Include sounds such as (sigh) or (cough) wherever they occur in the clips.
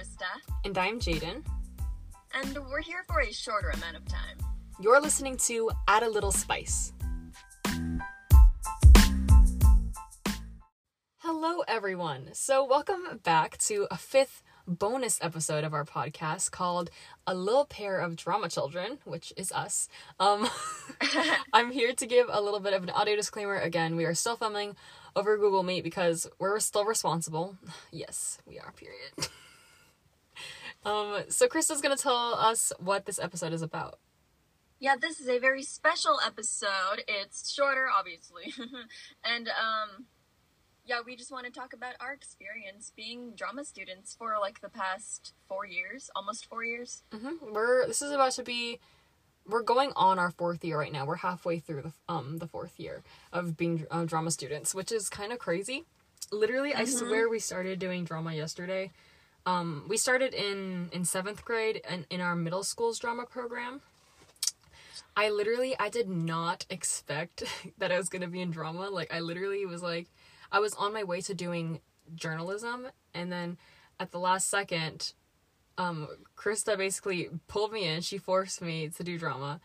Krista. And I'm Jaden. And we're here for a shorter amount of time. You're listening to Add a Little Spice. Hello, everyone. So, welcome back to a fifth bonus episode of our podcast called A Little Pair of Drama Children, which is us. Um, (laughs) I'm here to give a little bit of an audio disclaimer. Again, we are still filming over Google Meet because we're still responsible. (sighs) Yes, we are, period. (laughs) um, so, Krista's going to tell us what this episode is about. Yeah, this is a very special episode. It's shorter, obviously. (laughs) and, um, yeah, we just want to talk about our experience being drama students for like the past four years, almost four years. Mm-hmm. We're this is about to be, we're going on our fourth year right now. We're halfway through the um the fourth year of being uh, drama students, which is kind of crazy. Literally, mm-hmm. I swear we started doing drama yesterday. Um, we started in in seventh grade and in our middle school's drama program. I literally I did not expect (laughs) that I was gonna be in drama. Like I literally was like I was on my way to doing journalism, and then at the last second, um, Krista basically pulled me in. She forced me to do drama,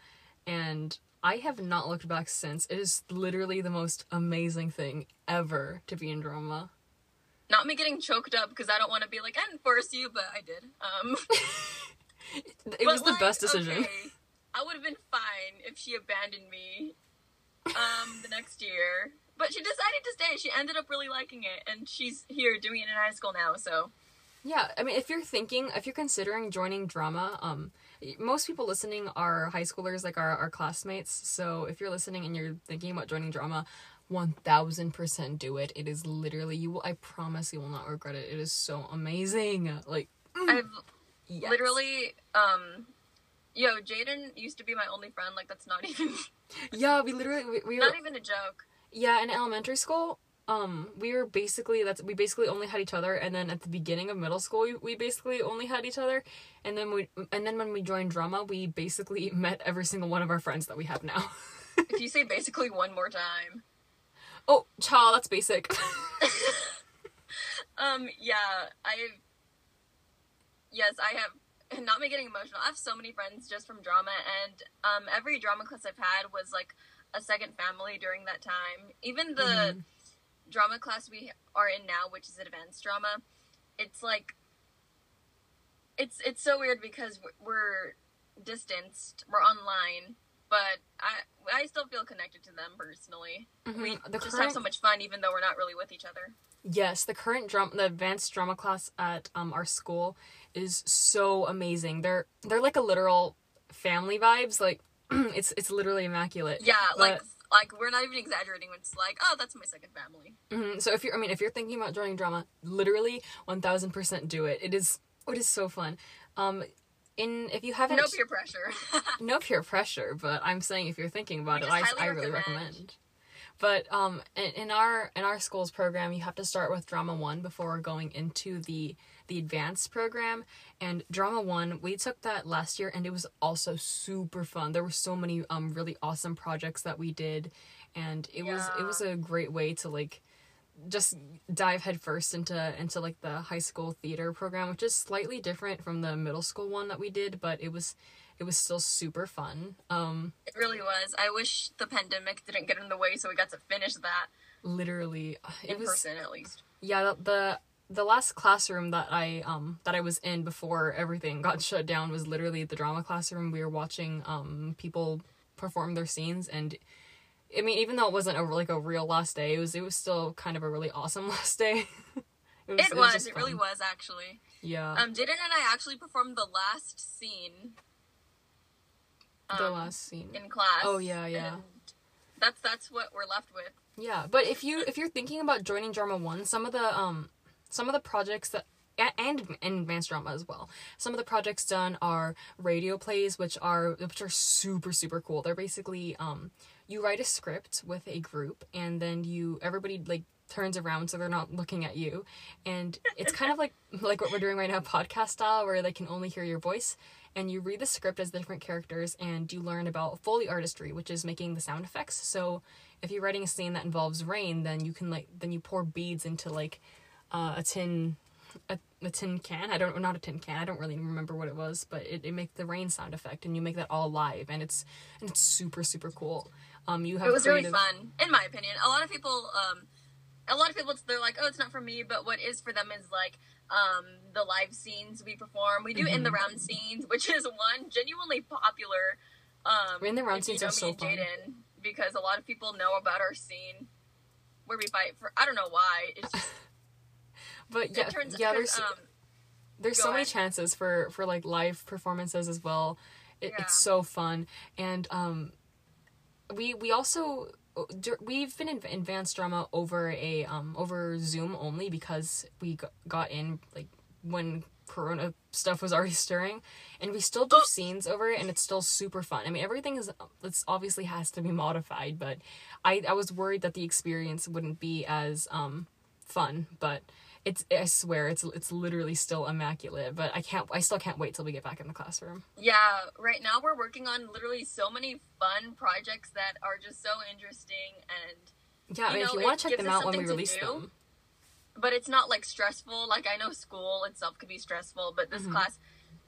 and I have not looked back since. It is literally the most amazing thing ever to be in drama. Not me getting choked up because I don't want to be like, I didn't force you, but I did. Um, (laughs) it was the like, best decision. Okay, I would have been fine if she abandoned me um, the next year. But she decided to stay. She ended up really liking it, and she's here doing it in high school now. So, yeah, I mean, if you're thinking, if you're considering joining drama, um, most people listening are high schoolers, like our our classmates. So, if you're listening and you're thinking about joining drama, one thousand percent do it. It is literally you will. I promise you will not regret it. It is so amazing. Like mm, I've yes. literally um Yo, Jaden used to be my only friend. Like that's not (laughs) even. yeah, we literally we, we not even a joke. Yeah, in elementary school, um, we were basically that's we basically only had each other, and then at the beginning of middle school, we, we basically only had each other, and then we and then when we joined drama, we basically (laughs) met every single one of our friends that we have now. if you say basically one more time. Oh, child, that's basic. (laughs) um, yeah, I. Yes, I have. Not me getting emotional. I have so many friends just from drama, and um, every drama class I've had was like a second family during that time. Even the mm-hmm. drama class we are in now, which is advanced drama, it's like it's it's so weird because we're distanced, we're online, but I I still feel connected to them personally. Mm-hmm. We the just current... have so much fun, even though we're not really with each other. Yes, the current drama, the advanced drama class at um our school is so amazing. They're they're like a literal family vibes. Like (clears throat) it's it's literally immaculate. Yeah, but, like like we're not even exaggerating when it's like, oh, that's my second family. Mm-hmm. So if you're, I mean, if you're thinking about joining drama, literally one thousand percent do it. It is it is so fun. Um, in if you haven't no peer pressure, (laughs) no peer pressure, but I'm saying if you're thinking about it, I I really recommend. But um, in, in our in our school's program, you have to start with drama one before going into the the advanced program. And drama one we took that last year and it was also super fun. There were so many um really awesome projects that we did. And it yeah. was it was a great way to like just dive headfirst into into like the high school theater program which is slightly different from the middle school one that we did but it was it was still super fun. Um it really was. I wish the pandemic didn't get in the way so we got to finish that. Literally it in was, person at least. Yeah the, the the last classroom that I um that I was in before everything got (laughs) shut down was literally the drama classroom. We were watching um people perform their scenes and I mean even though it wasn't a like a real last day, it was it was still kind of a really awesome (laughs) last day. it was, it, was, it, it really was actually. Yeah. Um Jaden and I actually performed the last scene. Um, the last scene in class. Oh yeah, yeah. That's that's what we're left with. Yeah, but if you if you're thinking about joining drama 1, some of the um some of the projects that and, and advanced drama as well. Some of the projects done are radio plays, which are which are super super cool. They're basically um, you write a script with a group, and then you everybody like turns around so they're not looking at you, and it's kind of like (laughs) like what we're doing right now, podcast style, where they can only hear your voice. And you read the script as the different characters, and you learn about Foley artistry, which is making the sound effects. So if you're writing a scene that involves rain, then you can like then you pour beads into like uh, a tin a, a tin can. I don't not a tin can. I don't really remember what it was, but it, it makes the rain sound effect, and you make that all live, and it's and it's super super cool. Um, you have It was creative, really fun, in my opinion. A lot of people, um, a lot of people, they're like, "Oh, it's not for me," but what is for them is like um, the live scenes we perform. We do in the Mm-hmm. round scenes, which is one genuinely popular. Um, In the round you scenes know are so fun. Jaden, because a lot of people know about our scene where we fight for. I don't know why. It's just (laughs) But yeah, yeah. There's um, there's so many chances for for like live performances as well. It, Yeah. It's so fun, and um, we we also we've been in advanced drama over a um over Zoom only because we got in like when Corona stuff was already stirring, and we still do Oh. scenes over it, and it's still super fun. I mean, everything is it's obviously has to be modified, but I I was worried that the experience wouldn't be as um fun, but it's I swear it's it's literally still immaculate. But I can't I still can't wait till we get back in the classroom. Yeah, right now we're working on literally so many fun projects that are just so interesting and Yeah, You mean, if know, you want to check them out when we release do. them. but it's not like stressful. Like I know school itself could be stressful, but Mm-hmm. this class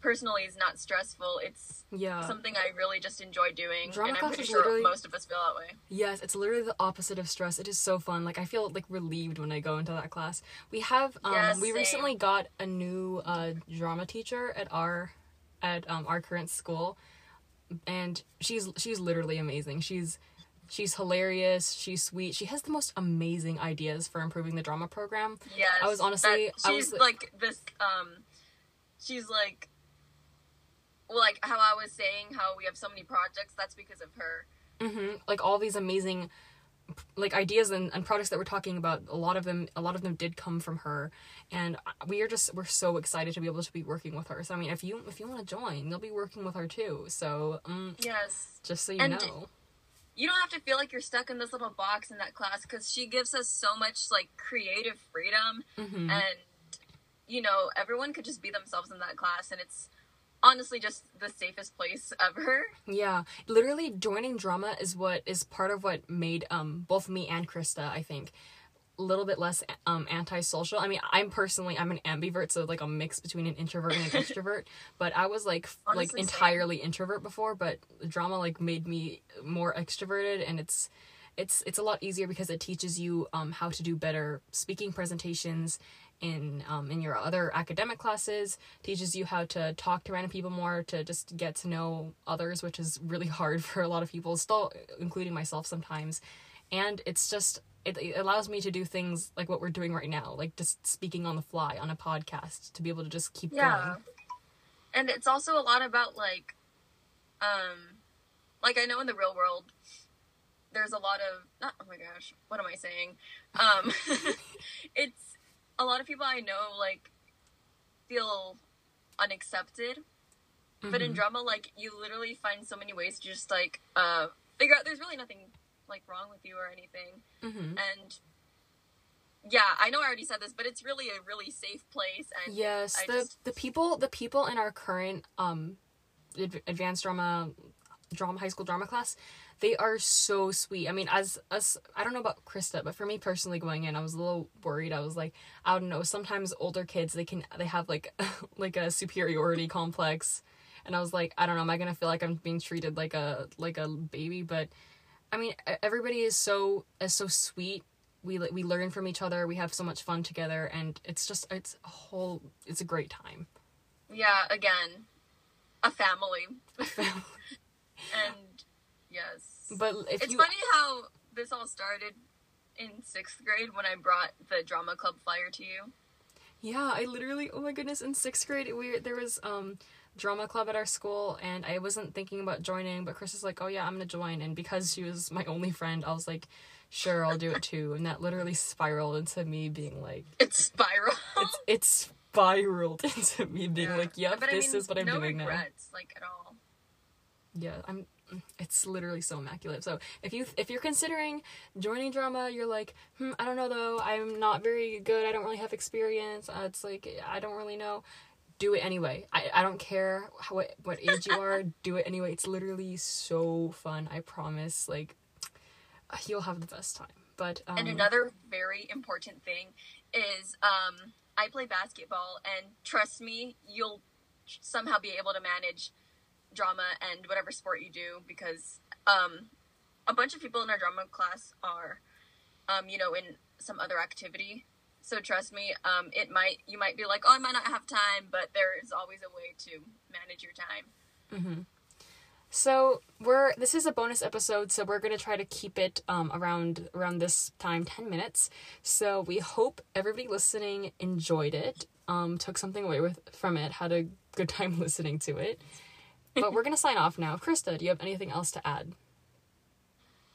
personally is not stressful. It's Yeah. something I really just enjoy doing, Drama and I'm pretty sure most of us feel that way. Yes, it's literally the opposite of stress. It is so fun. Like I feel like relieved when I go into that class. We have um Yes, we same. recently got a new uh drama teacher at our at um our current school and she's she's literally amazing. She's she's hilarious, she's sweet. She has the most amazing ideas for improving the drama program. Yes, I was honestly- that- I she's was- like this. Um, she's like, well, like how I was saying, how we have so many projects. That's because of her. hmm like all these amazing like ideas and, and products that we're talking about a lot of them a lot of them did come from her. And we are just we're so excited to be able to be working with her. So i mean if you if you want to join you'll be working with her too. So um, Yes, just so you And- know. you don't have to feel like you're stuck in this little box in that class because she gives us so much like creative freedom. Hmm and you know everyone could just be themselves in that class and it's honestly just the safest place (laughs) ever yeah literally joining drama is what is part of what made um both me and krista i think a little bit less um antisocial i mean i'm personally i'm an ambivert so like a mix between an introvert and an (laughs) extrovert but i was like f- like Honestly, same. entirely introvert before but drama like made me more extroverted and it's it's it's a lot easier because it teaches you um how to do better speaking presentations in um in your other academic classes teaches you how to talk to random people more to just get to know others which is really hard (laughs) for a lot of people still including myself sometimes. And it's just it, it allows me to do things like what we're doing right now like just speaking on the fly on a podcast to be able to just keep yeah. going. And it's also a lot about like um like i know in the real world there's a lot of not oh my gosh what am i saying? Um (laughs) it's a lot of people i know like feel unaccepted but in Mhm. drama like you literally find so many ways to just like uh figure out there's really nothing like wrong with you or anything Mhm. and yeah i know i already said this but it's really a really safe place and Yes, I the just- the people the people in our current um adv- advanced drama drama high school drama class, they are so sweet. I mean, as us I don't know about Krista, but for me personally going in, I was a little worried. I was like, I don't know, sometimes older kids they can they have like (laughs) like a superiority complex. And I was like, I don't know, am I going to feel like I'm being treated like a like a baby, but I mean, everybody is so is so sweet. We we learn from each other. We have so much fun together, and it's just it's a whole it's a great time. yeah again a family and yes (laughs) but if it's you funny how this all started in sixth grade when i brought the drama club flyer to you. Yeah, I literally oh my goodness, in sixth grade we there was um drama club at our school, and I wasn't thinking about joining, but Chris was like, oh yeah, I'm gonna join, and because she was my only friend, I was like, sure, I'll do it too, and that literally spiraled into me being like, it's spiral it's it's spiraled (laughs) into me being Yeah. like, yep, But I this mean, is what I'm no doing now. regrets like at all. Yeah i'm it's literally so immaculate. So if you if you're considering joining drama you're like hmm i don't know though. I'm not very good. I don't really have experience. Uh, it's like i don't really know. Do it anyway. I, I don't care how, what, what age you are. (laughs) Do it anyway. It's literally so fun. I promise like you'll have the best time. But um, And another very important thing is um, I play basketball, and trust me, you'll somehow be able to manage drama and whatever sport you do because um, a bunch of people in our drama class are, um, you know, in some other activity. So trust me, um, it might you might be like, oh, I might not have time, but there is always a way to manage your time. So we're this is a bonus episode, so we're gonna try to keep it um, around around this time, ten minutes. So we hope everybody listening enjoyed it, um, took something away with from it, had a good (laughs) time listening to it. But we're gonna sign off now. Krista, do you have anything else to add?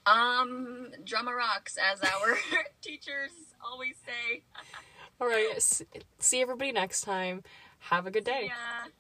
Um, drama rocks, as our (laughs) teachers always say. All right, see everybody next time. Have a good day. Yeah.